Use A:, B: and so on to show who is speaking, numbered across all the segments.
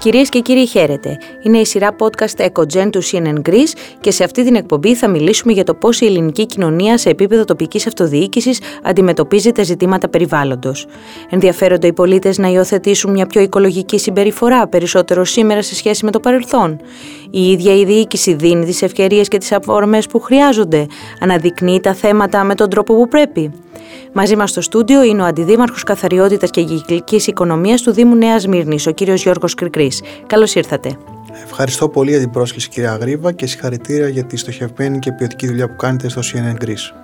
A: Κυρίες και κύριοι, χαίρετε. Είναι η σειρά podcast EcoGen του CNN Greece και σε αυτή την εκπομπή θα μιλήσουμε για το πώς η ελληνική κοινωνία σε επίπεδο τοπικής αυτοδιοίκησης αντιμετωπίζει τα ζητήματα περιβάλλοντος. Ενδιαφέρονται οι πολίτες να υιοθετήσουν μια πιο οικολογική συμπεριφορά περισσότερο σήμερα σε σχέση με το παρελθόν. Η ίδια η διοίκηση δίνει τις ευκαιρίες και τις αφορμέ που χρειάζονται, αναδεικνύει τα θέματα με τον τρόπο που πρέπει. Μαζί μας στο στούντιο είναι ο Αντιδήμαρχος Καθαριότητας και Κυκλική Οικονομίας του Δήμου Νέας Μύρνης, ο κύριος Γιώργος Κρικρή. Καλώς ήρθατε.
B: Ευχαριστώ πολύ για την πρόσκληση, κυρία Γρήβα, και συγχαρητήρια για τη στοχευμένη και ποιοτική δουλειά που κάνετε στο CNN Greece.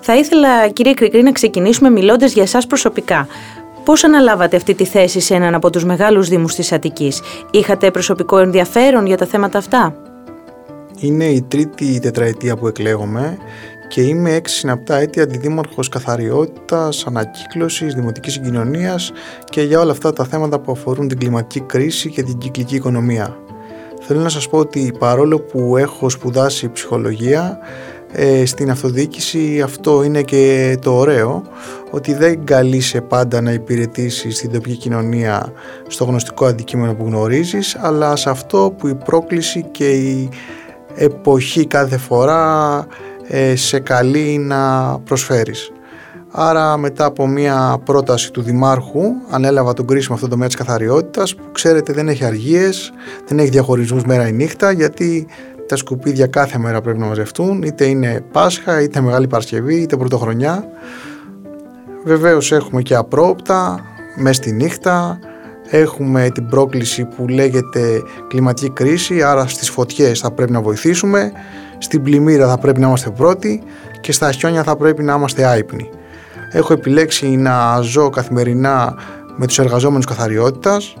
A: Θα ήθελα, κύριε Κρικρή, να ξεκινήσουμε μιλώντας για εσάς προσωπικά. Πώς αναλάβατε αυτή τη θέση σε έναν από τους μεγάλους Δήμους της Αττικής, Είχατε προσωπικό ενδιαφέρον για τα θέματα αυτά;
B: Είναι η τρίτη τετραετία που εκλέγομαι και είμαι έξι συναπτά έτη αντιδήμαρχος καθαριότητας, ανακύκλωσης, δημοτικής συγκοινωνίας και για όλα αυτά τα θέματα που αφορούν την κλιματική κρίση και την κυκλική οικονομία. Θέλω να σας πω ότι παρόλο που έχω σπουδάσει ψυχολογία, ε, στην αυτοδιοίκηση αυτό είναι και το ωραίο ότι δεν καλείσαι πάντα να υπηρετήσεις την τοπική κοινωνία στο γνωστικό αντικείμενο που γνωρίζεις αλλά σε αυτό που η πρόκληση και η εποχή κάθε φορά ε, σε καλεί να προσφέρεις. Άρα μετά από μια πρόταση του Δημάρχου ανέλαβα τον κρίσιμο αυτό το τομέα της καθαριότητας που ξέρετε δεν έχει αργίες, δεν έχει διαχωρισμούς μέρα ή νύχτα γιατί τα σκουπίδια κάθε μέρα πρέπει να μαζευτούν είτε είναι Πάσχα, είτε Μεγάλη Παρασκευή, είτε Πρωτοχρονιά. Βεβαίως έχουμε και απρόπτα, μέσα στη νύχτα, έχουμε την πρόκληση που λέγεται κλιματική κρίση, άρα στις φωτιές θα πρέπει να βοηθήσουμε στην πλημμύρα θα πρέπει να είμαστε πρώτοι και στα χιόνια θα πρέπει να είμαστε άϊπνοι. Έχω επιλέξει να ζω καθημερινά με τους εργαζόμενους καθαριότητας,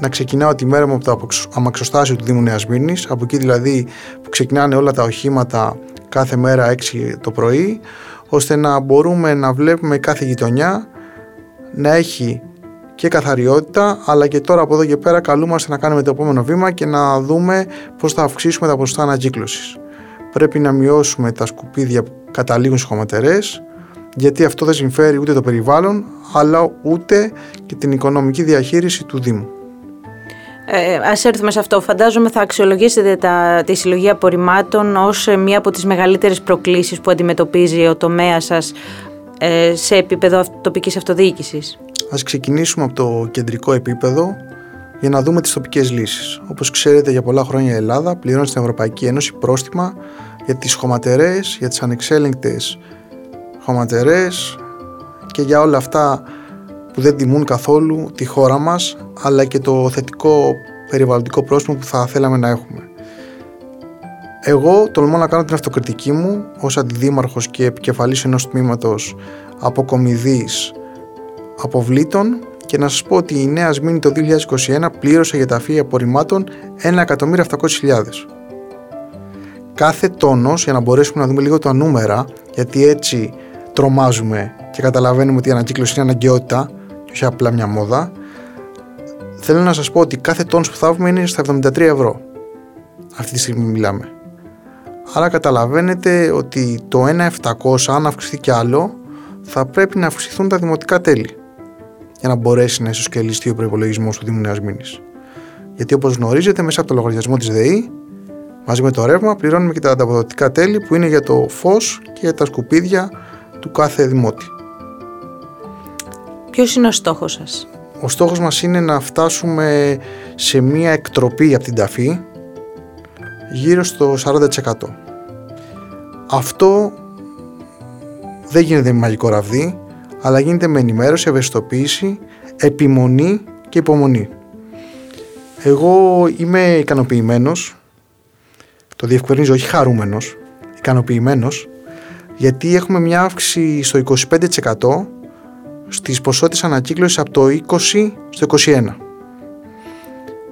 B: να ξεκινάω τη μέρα μου από το αμαξοστάσιο του Δήμου Νέας Μύρνης, από εκεί δηλαδή που ξεκινάνε όλα τα οχήματα κάθε μέρα 6 το πρωί, ώστε να μπορούμε να βλέπουμε κάθε γειτονιά να έχει και καθαριότητα, αλλά και τώρα από εδώ και πέρα καλούμαστε να κάνουμε το επόμενο βήμα και να δούμε πώς θα αυξήσουμε τα ποσοστά ανακύκλωσης πρέπει να μειώσουμε τα σκουπίδια που καταλήγουν στις χωματερές γιατί αυτό δεν συμφέρει ούτε το περιβάλλον αλλά ούτε και την οικονομική διαχείριση του Δήμου.
A: Ε, ας έρθουμε σε αυτό. Φαντάζομαι θα αξιολογήσετε τα, τη συλλογή απορριμμάτων ως μία από τις μεγαλύτερες προκλήσεις που αντιμετωπίζει ο τομέας σας ε, σε επίπεδο τοπικής αυτοδιοίκησης.
B: Ας ξεκινήσουμε από το κεντρικό επίπεδο για να δούμε τις τοπικές λύσεις. Όπως ξέρετε για πολλά χρόνια η Ελλάδα πληρώνει στην Ευρωπαϊκή Ένωση πρόστιμα για τις χωματερές, για τις ανεξέλεγκτες χωματερές και για όλα αυτά που δεν τιμούν καθόλου τη χώρα μας αλλά και το θετικό περιβαλλοντικό πρόστιμο που θα θέλαμε να έχουμε. Εγώ τολμώ να κάνω την αυτοκριτική μου ως αντιδήμαρχος και επικεφαλής ενός τμήματος αποκομιδής αποβλήτων και να σας πω ότι η Νέα Σμήνη το 2021 πλήρωσε για τα φύλλα απορριμμάτων 1.700.000. Κάθε τόνος, για να μπορέσουμε να δούμε λίγο τα νούμερα, γιατί έτσι τρομάζουμε και καταλαβαίνουμε ότι η ανακύκλωση είναι αναγκαιότητα και όχι απλά μια μόδα, θέλω να σας πω ότι κάθε τόνος που θα έχουμε είναι στα 73 ευρώ. Αυτή τη στιγμή μιλάμε. Άρα καταλαβαίνετε ότι το 1.700 αν αυξηθεί κι άλλο θα πρέπει να αυξηθούν τα δημοτικά τέλη για να μπορέσει να ισοσκελιστεί ο προπολογισμό του Δήμου Νέας Μήνης. Γιατί όπως γνωρίζετε, μέσα από το λογαριασμό της ΔΕΗ, μαζί με το ρεύμα, πληρώνουμε και τα ανταποδοτικά τέλη που είναι για το φως και για τα σκουπίδια του κάθε δημότη.
A: Ποιος είναι ο στόχος σας,
B: Ο στόχος μας είναι να φτάσουμε σε μία εκτροπή από την ταφή γύρω στο 40%. Αυτό δεν γίνεται με μαγικό ραβδί, αλλά γίνεται με ενημέρωση, ευαισθητοποίηση, επιμονή και υπομονή. Εγώ είμαι ικανοποιημένος, το διευκρινίζω, όχι χαρούμενος, ικανοποιημένος, γιατί έχουμε μια αύξηση στο 25% στις ποσότητες ανακύκλωσης από το 20% στο 21%.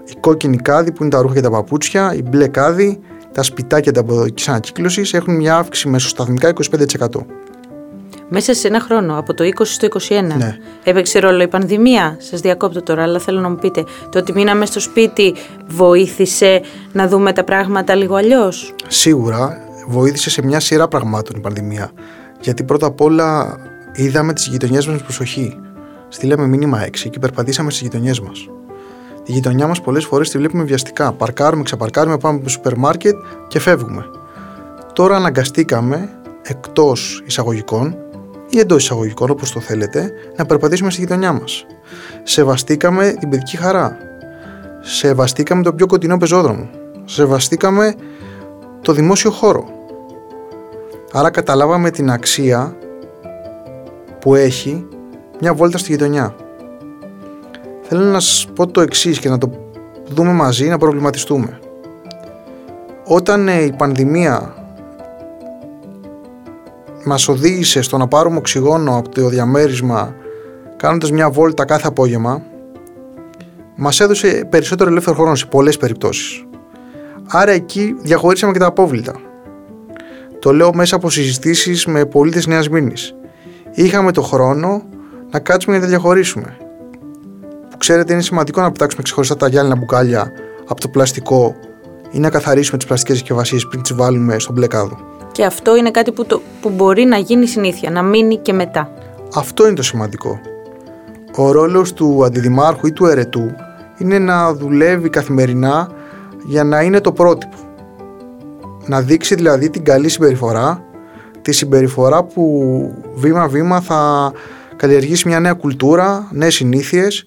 B: Η κόκκινη κάδη που είναι τα ρούχα και τα παπούτσια, η μπλε κάδη, τα σπιτάκια τα αποδοτικής ανακύκλωσης έχουν μια αύξηση μεσοσταθμικά 25%.
A: Μέσα σε ένα χρόνο, από το 20 στο 21.
B: Ναι.
A: Έπαιξε ρόλο η πανδημία. Σας διακόπτω τώρα, αλλά θέλω να μου πείτε. Το ότι μείναμε στο σπίτι βοήθησε να δούμε τα πράγματα λίγο αλλιώς;
B: Σίγουρα βοήθησε σε μια σειρά πραγμάτων η πανδημία. Γιατί πρώτα απ' όλα είδαμε τις γειτονιές μας με προσοχή. Στείλαμε μήνυμα έξι και περπατήσαμε στις γειτονιές μας. Η γειτονιά μας πολλές φορές τη βλέπουμε βιαστικά. Παρκάρουμε, ξαπαρκάρουμε, πάμε στο σούπερ μάρκετ και φεύγουμε. Τώρα αναγκαστήκαμε εκτός εισαγωγικών ή εντός εισαγωγικών, όπως το θέλετε, να περπατήσουμε στη γειτονιά μας. Σεβαστήκαμε την παιδική χαρά. Σεβαστήκαμε τον πιο κοντινό πεζόδρομο. Σεβαστήκαμε το δημόσιο χώρο. Άρα καταλάβαμε την αξία που έχει μια βόλτα στη γειτονιά. Θέλω να σας πω το εξής και να το δούμε μαζί, να προβληματιστούμε. Όταν ε, η πανδημία μας οδήγησε στο να πάρουμε οξυγόνο από το διαμέρισμα κάνοντας μια βόλτα κάθε απόγευμα μας έδωσε περισσότερο ελεύθερο χρόνο σε πολλές περιπτώσεις. Άρα εκεί διαχωρίσαμε και τα απόβλητα. Το λέω μέσα από συζητήσεις με πολίτες Νέας Μήνης. Είχαμε το χρόνο να κάτσουμε για να τα διαχωρίσουμε. Που ξέρετε είναι σημαντικό να πετάξουμε ξεχωριστά τα γυάλινα μπουκάλια από το πλαστικό ή να καθαρίσουμε τις πλαστικές συσκευασίες πριν τις βάλουμε στον μπλε κάδο.
A: Και αυτό είναι κάτι που, το, που μπορεί να γίνει συνήθεια, να μείνει και μετά.
B: Αυτό είναι το σημαντικό. Ο ρόλος του αντιδημάρχου ή του ερετού είναι να δουλεύει καθημερινά για να είναι το πρότυπο. Να δείξει δηλαδή την καλή συμπεριφορά, τη συμπεριφορά που βήμα-βήμα θα καλλιεργήσει μια νέα κουλτούρα, νέες συνήθειες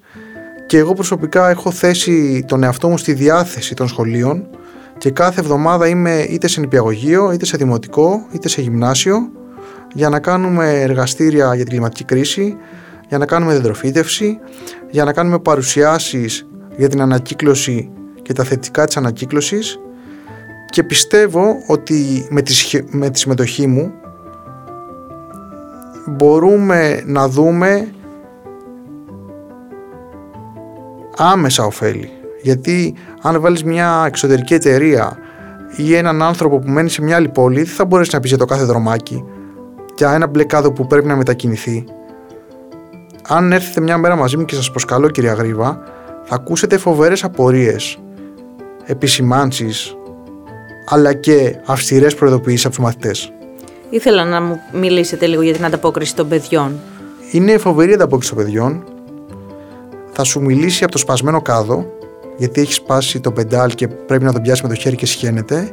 B: και εγώ προσωπικά έχω θέσει τον εαυτό μου στη διάθεση των σχολείων και κάθε εβδομάδα είμαι είτε σε νηπιαγωγείο, είτε σε δημοτικό, είτε σε γυμνάσιο για να κάνουμε εργαστήρια για την κλιματική κρίση, για να κάνουμε δεντροφύτευση, για να κάνουμε παρουσιάσεις για την ανακύκλωση και τα θετικά της ανακύκλωσης και πιστεύω ότι με τη, με τη συμμετοχή μου μπορούμε να δούμε άμεσα ωφέλη. Γιατί αν βάλεις μια εξωτερική εταιρεία ή έναν άνθρωπο που μένει σε μια άλλη πόλη, δεν θα μπορέσεις να πεις για το κάθε δρομάκι και ένα μπλε κάδο που πρέπει να μετακινηθεί. Αν έρθετε μια μέρα μαζί μου και σας προσκαλώ κυρία Γρίβα, θα ακούσετε φοβερές απορίες, επισημάνσεις, αλλά και αυστηρές προειδοποιήσεις από τους μαθητές.
A: Ήθελα να μου μιλήσετε λίγο για την ανταπόκριση των παιδιών.
B: Είναι φοβερή ανταπόκριση των παιδιών. Θα σου μιλήσει από το σπασμένο κάδο, γιατί έχεις σπάσει το πεντάλ και πρέπει να το πιάσει με το χέρι και σχένεται,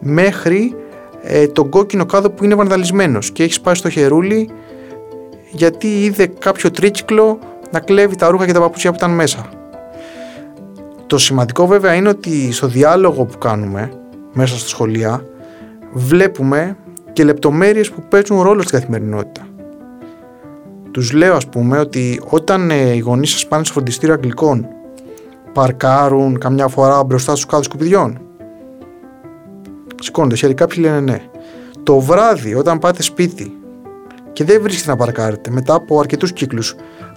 B: μέχρι ε, τον κόκκινο κάδο που είναι βανδαλισμένος και έχεις σπάσει το χερούλι γιατί είδε κάποιο τρίκυκλο να κλέβει τα ρούχα και τα παπούτσια που ήταν μέσα. Το σημαντικό βέβαια είναι ότι στο διάλογο που κάνουμε μέσα στα σχολεία βλέπουμε και λεπτομέρειες που παίζουν ρόλο στην καθημερινότητα. Τους λέω ας πούμε ότι όταν ε, οι γονείς σας πάνε στο φροντιστήριο αγγλικών παρκάρουν καμιά φορά μπροστά στους κάδους σκουπιδιών. Σηκώνονται χέρι, κάποιοι λένε ναι. Το βράδυ όταν πάτε σπίτι και δεν βρίσκεται να παρκάρετε μετά από αρκετούς κύκλους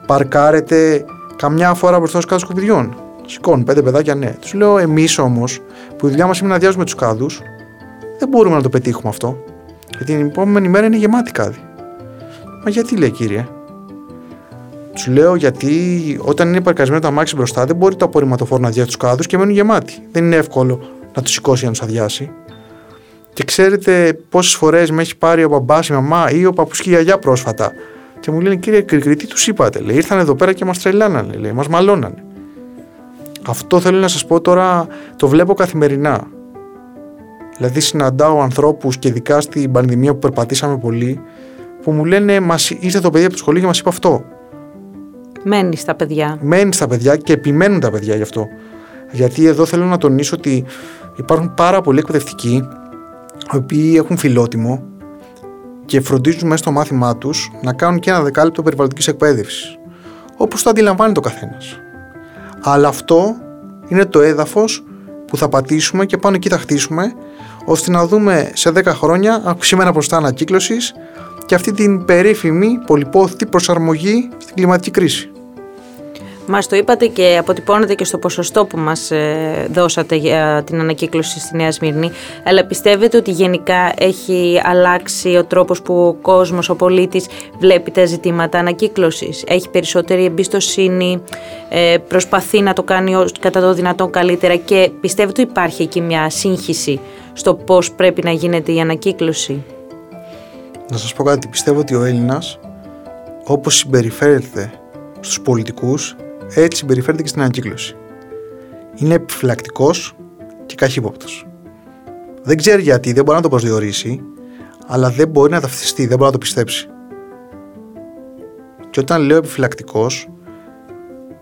B: παρκάρετε καμιά φορά μπροστά στους κάδους σκουπιδιών. Σηκώνουν πέντε παιδάκια ναι. Τους λέω εμείς όμως που η δουλειά μας είναι να αδειάζουμε τους κάδους δεν μπορούμε να το πετύχουμε αυτό. Γιατί την επόμενη μέρα είναι γεμάτη κάδη. Μα γιατί λέει κύριε; Τους λέω γιατί όταν είναι παρκαρισμένο το αμάξι μπροστά δεν μπορεί το απορριμματοφόρο να αδειάσει τους κάδους και μένουν γεμάτοι. Δεν είναι εύκολο να τους σηκώσει για να τους αδειάσει. Και ξέρετε πόσες φορές με έχει πάρει ο μπαμπάς, η μαμά ή ο παππούς και η γιαγιά πρόσφατα. Και μου λένε κύριε Κρικρή, τι τους είπατε. Λέει, ήρθαν εδώ πέρα και μας τρελάνανε, μας μαλώνανε. Αυτό θέλω να σας πω τώρα, το βλέπω καθημερινά. Δηλαδή συναντάω ανθρώπους και ειδικά στην πανδημία που περπατήσαμε πολύ που μου λένε μας ήρθε το παιδί από το σχολείο και μας είπε αυτό.
A: Μένει στα παιδιά.
B: Μένει στα παιδιά και επιμένουν τα παιδιά γι' αυτό. Γιατί εδώ θέλω να τονίσω ότι υπάρχουν πάρα πολλοί εκπαιδευτικοί οι οποίοι έχουν φιλότιμο και φροντίζουν μέσα στο μάθημά τους να κάνουν και ένα δεκάλεπτο περιβαλλοντικής εκπαίδευσης. Όπως το αντιλαμβάνει το καθένας. Αλλά αυτό είναι το έδαφος που θα πατήσουμε και πάνω εκεί θα χτίσουμε ώστε να δούμε σε 10 χρόνια αυξημένα ποσοστά ανακύκλωσης και αυτή την περίφημη πολυπόθητη προσαρμογή στην κλιματική κρίση.
A: Μας το είπατε και αποτυπώνετε και στο ποσοστό που μας ε, δώσατε για την ανακύκλωση στη Νέα Σμύρνη, αλλά πιστεύετε ότι γενικά έχει αλλάξει ο τρόπος που ο κόσμος, ο πολίτης βλέπει τα ζητήματα ανακύκλωσης; Έχει περισσότερη εμπιστοσύνη, ε, προσπαθεί να το κάνει κατά το δυνατόν καλύτερα και πιστεύετε ότι υπάρχει εκεί μια σύγχυση στο πώς πρέπει να γίνεται η ανακύκλωση;
B: Να σας πω κάτι, πιστεύω ότι ο Έλληνας όπως συμπεριφέρεται στους πολιτικούς έτσι συμπεριφέρεται και στην ανακύκλωση. είναι επιφυλακτικός και καχύποπτος. Δεν ξέρει γιατί, δεν μπορεί να το προσδιορίσει, αλλά δεν μπορεί να ταυτιστεί, δεν μπορεί να το πιστέψει. Και όταν λέω επιφυλακτικός,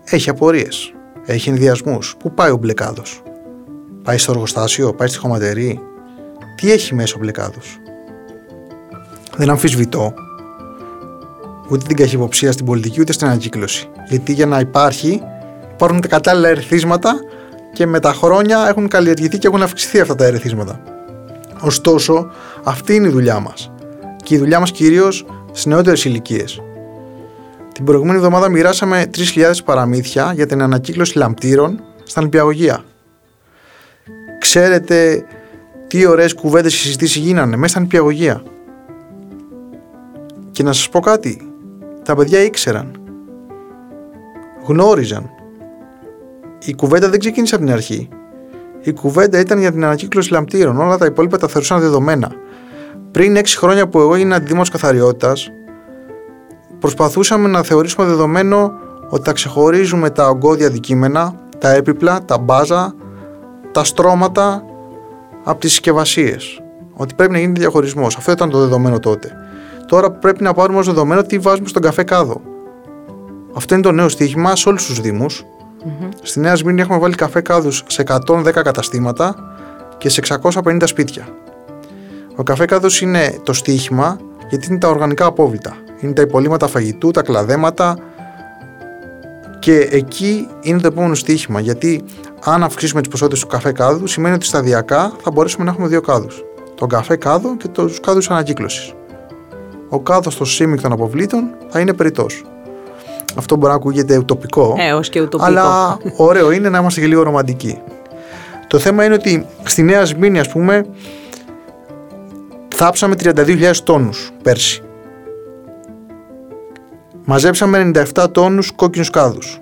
B: έχει απορίες, έχει ενδιασμούς. Πού πάει ο μπλεκάδος, Πάει στο εργοστάσιο, πάει στη χωματερή; Τι έχει μέσα ο μπλεκάδος; Δεν αμφισβητώ ούτε την καχυποψία στην πολιτική ούτε στην ανακύκλωση. Γιατί για να υπάρχει υπάρχουν τα κατάλληλα ερεθίσματα και με τα χρόνια έχουν καλλιεργηθεί και έχουν αυξηθεί αυτά τα ερεθίσματα. Ωστόσο, αυτή είναι η δουλειά μας. Και η δουλειά μας κυρίως στις νεότερες ηλικίες. Την προηγούμενη εβδομάδα μοιράσαμε 3.000 παραμύθια για την ανακύκλωση λαμπτήρων στα νηπιαγωγεία. Ξέρετε τι ωραίες κουβέντες και συζητήσεις γίνανε μέσα στα νηπιαγωγεία. Και να σας πω κάτι, τα παιδιά ήξεραν. Γνώριζαν. Η κουβέντα δεν ξεκίνησε από την αρχή. Η κουβέντα ήταν για την ανακύκλωση λαμπτήρων. Όλα τα υπόλοιπα τα θεωρούσαν δεδομένα. Πριν 6 χρόνια που εγώ ήμουν αντιδήμαρχο καθαριότητας, προσπαθούσαμε να θεωρήσουμε δεδομένο ότι τα ξεχωρίζουμε τα ογκώδια αντικείμενα, τα έπιπλα, τα μπάζα, τα στρώματα από τις συσκευασίες. Ότι πρέπει να γίνει διαχωρισμός. Αυτό ήταν το δεδομένο τότε. Τώρα πρέπει να πάρουμε ως δεδομένο τι βάζουμε στον καφέ κάδο. Αυτό είναι το νέο στοίχημα σε όλους τους Δήμους. Mm-hmm. Στη Νέα Σμύρνη έχουμε βάλει καφέ κάδους σε 110 καταστήματα και σε 650 σπίτια. Ο καφέ κάδος είναι το στοίχημα γιατί είναι τα οργανικά απόβλητα. Είναι τα υπολείμματα φαγητού, τα κλαδέματα και εκεί είναι το επόμενο στοίχημα. Γιατί αν αυξήσουμε τις ποσότητες του καφέ κάδου, σημαίνει ότι σταδιακά θα μπορέσουμε να έχουμε δύο κάδους. Τον καφέ κάδο και τους κάδους ανακύκλωσης ο κάδος των σύμμικτων αποβλήτων θα είναι περιττός. Αυτό μπορεί να ακούγεται ουτοπικό.
A: Ε, και ουτοπικό.
B: Αλλά ωραίο είναι να είμαστε και λίγο ρομαντικοί. Το θέμα είναι ότι στη Νέα Σμήνη, ας πούμε, θάψαμε 32.000 τόνους πέρσι. Μαζέψαμε 97 τόνους κόκκινους κάδους.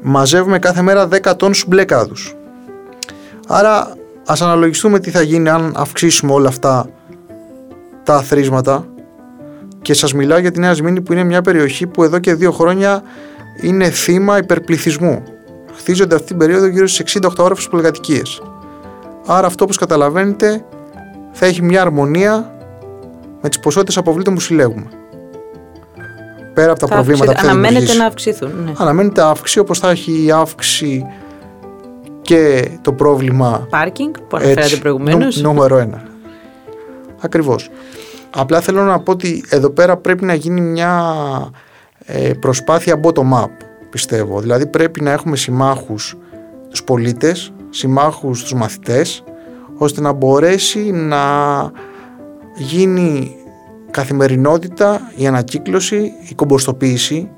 B: Μαζεύουμε κάθε μέρα 10 τόνους μπλε κάδους. Άρα ας αναλογιστούμε τι θα γίνει αν αυξήσουμε όλα αυτά τα αθροίσματα και σας μιλάω για τη Νέα Σμήνη που είναι μια περιοχή που εδώ και δύο χρόνια είναι θύμα υπερπληθυσμού. Χτίζονται αυτή την περίοδο γύρω στις 68 όροφες πολυκατοικίες. Άρα αυτό όπως καταλαβαίνετε θα έχει μια αρμονία με τις ποσότητες αποβλήτων που συλλέγουμε. Πέρα από τα προβλήματα που θα
A: Αναμένεται να αυξηθούν. Ναι.
B: Αναμένεται αύξηση όπως θα έχει η αύξηση και το πρόβλημα...
A: Πάρκινγκ που αναφέρατε προηγουμένως.
B: Νούμερο ένα. Ακριβώς. Απλά θέλω να πω ότι εδώ πέρα πρέπει να γίνει μια ε, προσπάθεια bottom-up, πιστεύω. Δηλαδή πρέπει να έχουμε συμμάχους τους πολίτες, συμμάχους τους μαθητές, ώστε να μπορέσει να γίνει καθημερινότητα η ανακύκλωση, η κομποστοποίηση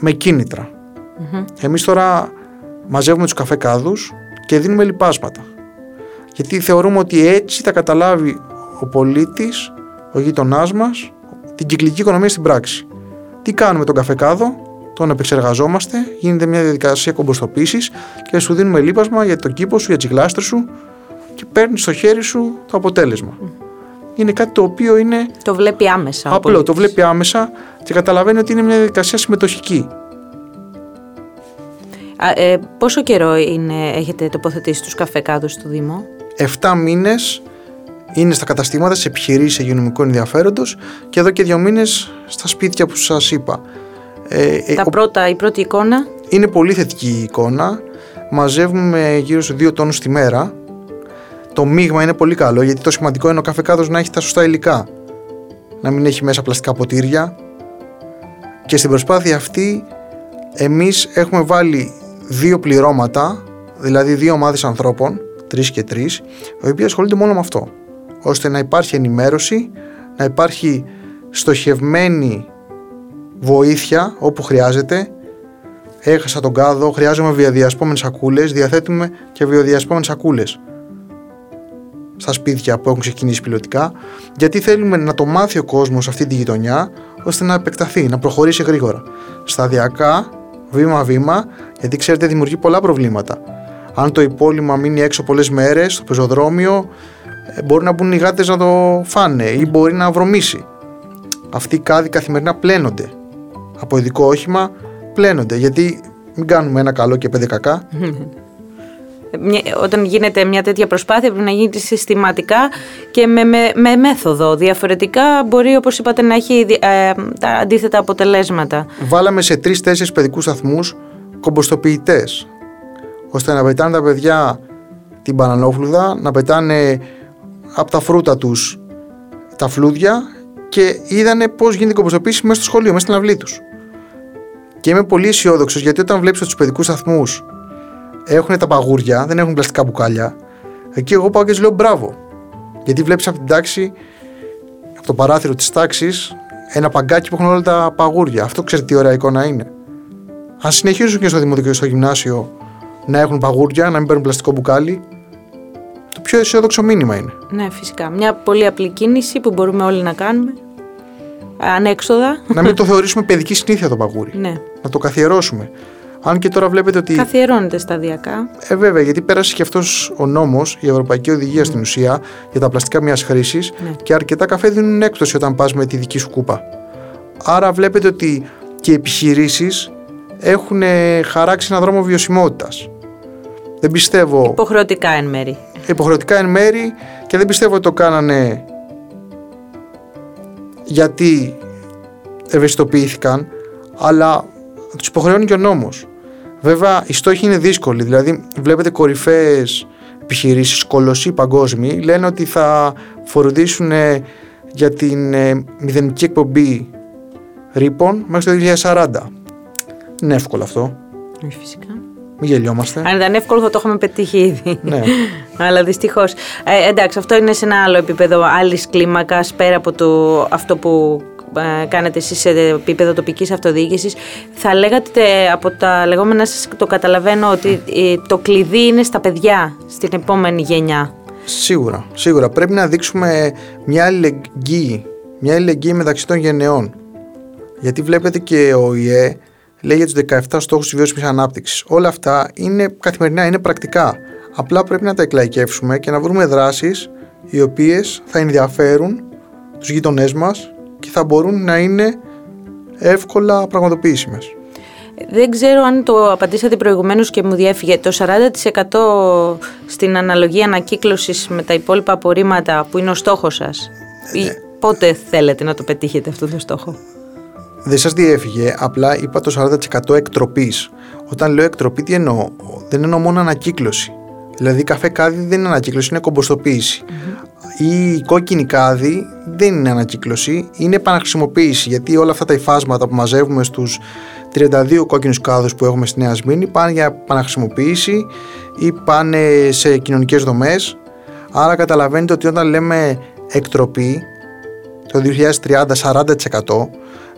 B: με κίνητρα. Mm-hmm. Εμείς τώρα μαζεύουμε τους καφέ κάδους και δίνουμε λιπάσματα. Γιατί θεωρούμε ότι έτσι θα καταλάβει ο πολίτης ο γείτονά μας την κυκλική οικονομία στην πράξη. Τι κάνουμε τον καφέ κάδο, τον επεξεργαζόμαστε, γίνεται μια διαδικασία κομποστοποίησης και σου δίνουμε λίπασμα για τον κήπο σου, για τις γλάστρες σου και παίρνεις στο χέρι σου το αποτέλεσμα. Είναι κάτι το οποίο είναι.
A: Το βλέπει άμεσα.
B: Απλό, το βλέπει άμεσα και καταλαβαίνει ότι είναι μια διαδικασία συμμετοχική.
A: Α, ε, πόσο καιρό είναι, έχετε τοποθετήσει τους καφεκάδους στο Δήμο;
B: 7 μήνες είναι στα καταστήματα, σε επιχειρήσει υγειονομικού ενδιαφέροντος και εδώ και δύο μήνες στα σπίτια που σας είπα.
A: Ε, ε, Τα πρώτα, η πρώτη εικόνα.
B: Είναι πολύ θετική η εικόνα. Μαζεύουμε γύρω σε δύο τόνους τη μέρα. Το μείγμα είναι πολύ καλό γιατί το σημαντικό είναι ο καφεκάδος να έχει τα σωστά υλικά. Να μην έχει μέσα πλαστικά ποτήρια. Και στην προσπάθεια αυτή εμείς έχουμε βάλει δύο πληρώματα, δηλαδή δύο ομάδες ανθρώπων, τρεις και τρεις, οι οποίοι ασχολούνται μόνο με αυτό ώστε να υπάρχει ενημέρωση, να υπάρχει στοχευμένη βοήθεια όπου χρειάζεται. Έχασα τον κάδο, χρειάζομαι βιοδιασπόμενες σακούλες, διαθέτουμε και βιοδιασπόμενες σακούλες στα σπίτια που έχουν ξεκινήσει πιλωτικά, γιατί θέλουμε να το μάθει ο κόσμος αυτή τη γειτονιά, ώστε να επεκταθεί, να προχωρήσει γρήγορα. Σταδιακά, βήμα-βήμα, γιατί ξέρετε δημιουργεί πολλά προβλήματα. Αν το υπόλοιμα μείνει έξω πολλές μέρες, στο πεζοδρόμιο, ε, μπορεί να μπουν οι γάτες να το φάνε ή μπορεί να βρωμίσει. Αυτοί οι κάδοι καθημερινά πλένονται. Από ειδικό όχημα πλένονται γιατί Μην κάνουμε ένα καλό και πέντε κακά.
A: όταν γίνεται μια τέτοια προσπάθεια πρέπει να γίνει συστηματικά και με, με, μέθοδο. Διαφορετικά μπορεί όπως είπατε να έχει ε, τα αντίθετα αποτελέσματα.
B: Βάλαμε σε τρει-τέσσερι παιδικούς σταθμούς κομποστοποιητές ώστε να πετάνε τα παιδιά την μπανανόφλουδα, να πετάνε από τα φρούτα τους τα φλούδια και είδανε πώς γίνεται η κομποστοποίηση μέσα στο σχολείο, μέσα στην αυλή τους. Και είμαι πολύ αισιόδοξο γιατί όταν βλέπεις τους παιδικούς σταθμούς έχουν τα παγούρια, δεν έχουν πλαστικά μπουκάλια, εκεί εγώ πάω και τους λέω μπράβο. Γιατί βλέπεις από την τάξη, από το παράθυρο της τάξης, ένα παγκάκι που έχουν όλα τα παγούρια. Αυτό ξέρετε τι ωραία εικόνα είναι. Αν συνεχίσουν και στο δημοτικό και στο γυμνάσιο να έχουν παγούρια, να μην παίρνουν πλαστικό μπουκάλι, το πιο αισιόδοξο μήνυμα είναι.
A: Ναι, φυσικά. Μια πολύ απλή κίνηση που μπορούμε όλοι να κάνουμε ανέξοδα.
B: Να μην το θεωρήσουμε παιδική συνήθεια το παγούρι.
A: Ναι.
B: Να το καθιερώσουμε. Αν και τώρα βλέπετε ότι.
A: Καθιερώνεται σταδιακά.
B: Ε, βέβαια, γιατί πέρασε και αυτός ο νόμος, η Ευρωπαϊκή Οδηγία στην ουσία, για τα πλαστικά μιας χρήσης ναι. και αρκετά καφέ δίνουν έκπτωση όταν πας με τη δική σου κούπα. Άρα βλέπετε ότι και οι επιχειρήσεις έχουν χαράξει ένα δρόμο βιωσιμότητας. Δεν πιστεύω.
A: Υποχρεωτικά εν μέρη.
B: Υποχρεωτικά εν μέρη και δεν πιστεύω ότι το κάνανε γιατί ευαισθητοποιήθηκαν, αλλά τους υποχρεώνει και ο νόμος. Βέβαια, οι στόχοι είναι δύσκολοι. Δηλαδή, βλέπετε κορυφαίες επιχειρήσεις, κολοσσοί παγκόσμιοι, λένε ότι θα φροντίσουν για την ε, μηδενική εκπομπή ρήπων μέχρι το 2040. Είναι εύκολο αυτό.
A: Όχι φυσικά.
B: Μην γελιόμαστε.
A: Αν ήταν εύκολο θα το είχαμε πετύχει ήδη.
B: Ναι.
A: Αλλά δυστυχώς. Ε, εντάξει, αυτό είναι σε ένα άλλο επίπεδο άλλης κλίμακας πέρα από το, αυτό που ε, κάνετε εσείς σε επίπεδο τοπικής αυτοδιοίκησης θα λέγατε από τα λεγόμενα σας το καταλαβαίνω ότι ε, το κλειδί είναι στα παιδιά στην επόμενη γενιά
B: Σίγουρα, σίγουρα πρέπει να δείξουμε μια αλληλεγγύη μια αλληλεγγύη μεταξύ των γενεών γιατί βλέπετε και ο ΙΕ λέει για τους 17 στόχους της βιώσιμης ανάπτυξης όλα αυτά είναι καθημερινά, είναι πρακτικά απλά πρέπει να τα εκλαϊκεύσουμε και να βρούμε δράσεις οι οποίες θα ενδιαφέρουν τους γειτονές μας και θα μπορούν να είναι εύκολα πραγματοποιήσιμες.
A: Δεν ξέρω αν το απαντήσατε προηγουμένως και μου διέφυγε. Το 40% στην αναλογία ανακύκλωσης με τα υπόλοιπα απορρίμματα που είναι ο στόχος σας. Ναι. Πότε θέλετε να το πετύχετε αυτό το στόχο;
B: Δεν σας διέφυγε, απλά είπα το 40% εκτροπής. Όταν λέω εκτροπή τι εννοώ, δεν εννοώ μόνο ανακύκλωση. Δηλαδή καφέ κάδι δεν είναι ανακύκλωση, είναι κομποστοποίηση. Η κόκκινη κάδη δεν είναι ανακύκλωση, είναι επαναχρησιμοποίηση γιατί όλα αυτά τα υφάσματα που μαζεύουμε στους 32 κόκκινους κάδους που έχουμε στη Νέα Σμήνη πάνε για επαναχρησιμοποίηση ή πάνε σε κοινωνικές δομές. Άρα καταλαβαίνετε ότι όταν λέμε εκτροπή το 2030 40%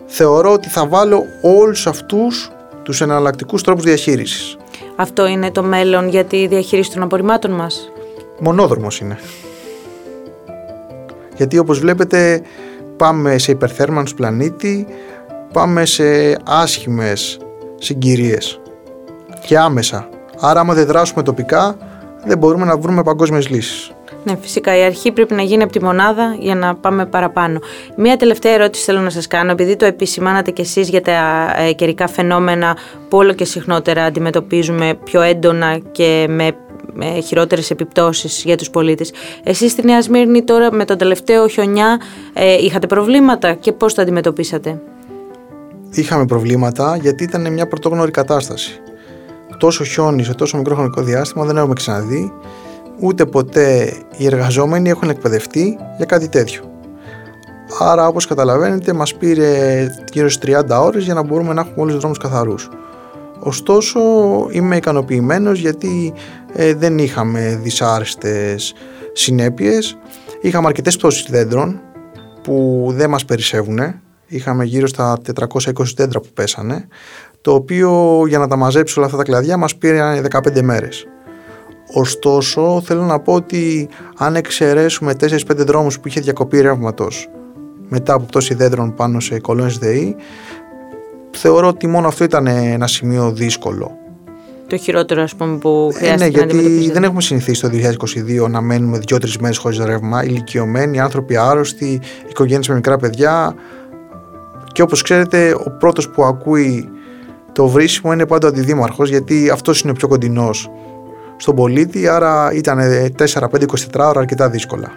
B: θεωρώ ότι θα βάλω όλους αυτούς τους εναλλακτικούς τρόπους διαχείρισης.
A: Αυτό είναι το μέλλον για τη διαχείριση των απορριμμάτων μας.
B: Μονόδρομος είναι. Γιατί όπως βλέπετε πάμε σε υπερθέρμανση πλανήτη, πάμε σε άσχημες συγκυρίες και άμεσα. Άρα άμα δεν δράσουμε τοπικά δεν μπορούμε να βρούμε παγκόσμιες λύσεις.
A: Ναι, φυσικά η αρχή πρέπει να γίνει από τη μονάδα για να πάμε παραπάνω. Μία τελευταία ερώτηση θέλω να σας κάνω, επειδή το επισημάνατε κι εσείς για τα ε, καιρικά φαινόμενα που όλο και συχνότερα αντιμετωπίζουμε πιο έντονα και με με χειρότερες επιπτώσεις για τους πολίτες. Εσείς στη Νέα Σμύρνη τώρα με τον τελευταίο χιονιά ε, είχατε προβλήματα και πώς τα αντιμετωπίσατε;
B: Είχαμε προβλήματα γιατί ήταν μια πρωτόγνωρη κατάσταση. Τόσο χιόνι σε τόσο μικρό χρονικό διάστημα δεν έχουμε ξαναδεί ούτε ποτέ οι εργαζόμενοι έχουν εκπαιδευτεί για κάτι τέτοιο. Άρα όπως καταλαβαίνετε μας πήρε γύρω στις 30 ώρες για να μπορούμε να έχουμε όλους τους δρόμους καθαρούς. Ωστόσο είμαι ικανοποιημένος γιατί ε, δεν είχαμε δυσάρεστες συνέπειες. Είχαμε αρκετές πτώσεις δέντρων που δεν μας περισσεύουν. Είχαμε γύρω στα 420 δέντρα που πέσανε το οποίο για να τα μαζέψει όλα αυτά τα κλαδιά μας πήρε 15 μέρες. Ωστόσο, θέλω να πω ότι αν εξαιρέσουμε 4-5 δρόμους που είχε διακοπή ρεύματος μετά από πτώση δέντρων πάνω σε κολόνες ΔΕΗ, θεωρώ ότι μόνο αυτό ήταν ένα σημείο δύσκολο.
A: Το χειρότερο, ας πούμε, που χρειάζεται
B: ε, ναι, γιατί δεν έχουμε συνηθίσει το 2022 να μένουμε δύο-τρει μέρες χωρίς ρεύμα. Ηλικιωμένοι, άνθρωποι άρρωστοι, οικογένειες με μικρά παιδιά. Και όπως ξέρετε, ο πρώτος που ακούει το βρίσιμο είναι πάντα ο αντιδήμαρχος γιατί αυτός είναι ο πιο κοντινός στον πολίτη, άρα ήταν 4-5-24 ώρα αρκετά δύσκολα.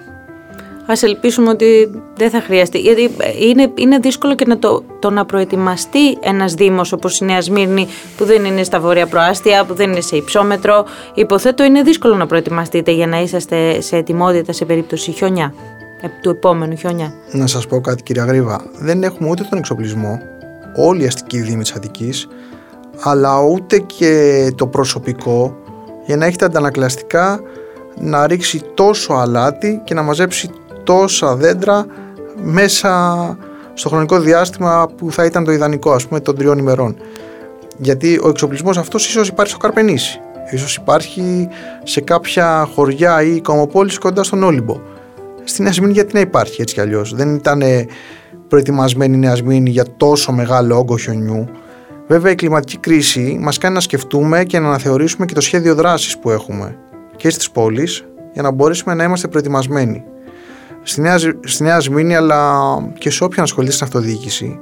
A: Α ελπίσουμε ότι δεν θα χρειαστεί. Γιατί είναι, είναι δύσκολο και να το, το να προετοιμαστεί ένας Δήμος όπως η Νέα Σμύρνη, που δεν είναι στα βόρεια προάστια, που δεν είναι σε υψόμετρο. Υποθέτω είναι δύσκολο να προετοιμαστείτε για να είσαστε σε ετοιμότητα σε περίπτωση χιονιά. Ε, του επόμενου χιονιά.
B: Να σας πω κάτι, κυρία Γρήβα. Δεν έχουμε ούτε τον εξοπλισμό, όλοι οι αστικοί Δήμοι της Αττικής, αλλά ούτε και το προσωπικό για να έχετε αντανακλαστικά να ρίξει τόσο αλάτι και να μαζέψει τόσα δέντρα μέσα στο χρονικό διάστημα που θα ήταν το ιδανικό ας πούμε των τριών ημερών. Γιατί ο εξοπλισμός αυτός ίσως υπάρχει στο Καρπενήσι, ίσως υπάρχει σε κάποια χωριά ή κομοπόλεις κοντά στον Όλυμπο. Στην Νέα Σμήνη γιατί να υπάρχει έτσι κι αλλιώς. Δεν ήταν προετοιμασμένη η Νέα Σμήνη για τόσο μεγάλο όγκο χιονιού. Βέβαια η κλιματική κρίση μας κάνει να σκεφτούμε και να αναθεωρήσουμε και το σχέδιο δράσης που έχουμε και στις πόλεις για να μπορέσουμε να είμαστε προετοιμασμένοι στη Νέα, στη Νέα Σμήνη αλλά και σε όποιον ασχολείται στην αυτοδιοίκηση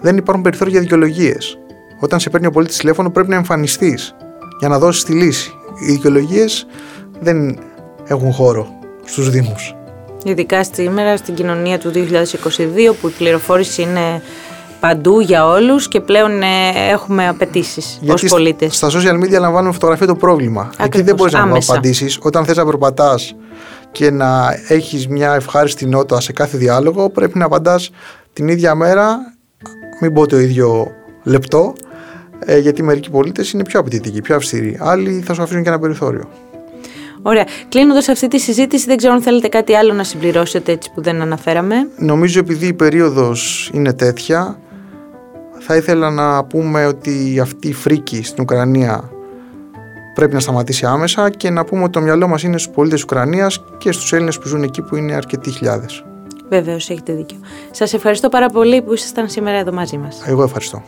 B: δεν υπάρχουν περιθώρια για δικαιολογίες. Όταν σε παίρνει ο πολίτης τηλέφωνο πρέπει να εμφανιστείς για να δώσεις τη λύση. Οι δικαιολογίες δεν έχουν χώρο στους Δήμους.
A: Ειδικά σήμερα στην κοινωνία του 2022 που η πληροφόρηση είναι παντού για όλους και πλέον ε, έχουμε απαιτήσεις ως πολίτες.
B: Στα social media λαμβάνουμε φωτογραφία το πρόβλημα. Ακριβώς, Εκεί δεν μπορείς να απαντήσεις. Όταν θες να περπατάς και να έχεις μια ευχάριστη νότα σε κάθε διάλογο πρέπει να απαντάς την ίδια μέρα μην πω το ίδιο λεπτό ε, γιατί μερικοί πολίτες είναι πιο απαιτητικοί, πιο αυστηροί άλλοι θα σου αφήσουν και ένα περιθώριο
A: Ωραία. Κλείνοντας αυτή τη συζήτηση, δεν ξέρω αν θέλετε κάτι άλλο να συμπληρώσετε έτσι που δεν αναφέραμε.
B: Νομίζω επειδή η περίοδος είναι τέτοια, θα ήθελα να πούμε ότι αυτή η φρίκη στην Ουκρανία πρέπει να σταματήσει άμεσα και να πούμε ότι το μυαλό μας είναι στους πολίτες της Ουκρανίας και στους Έλληνες που ζουν εκεί που είναι αρκετοί χιλιάδες.
A: Βεβαίως, έχετε δίκιο. Σας ευχαριστώ πάρα πολύ που ήσασταν σήμερα εδώ μαζί μας.
B: Εγώ ευχαριστώ.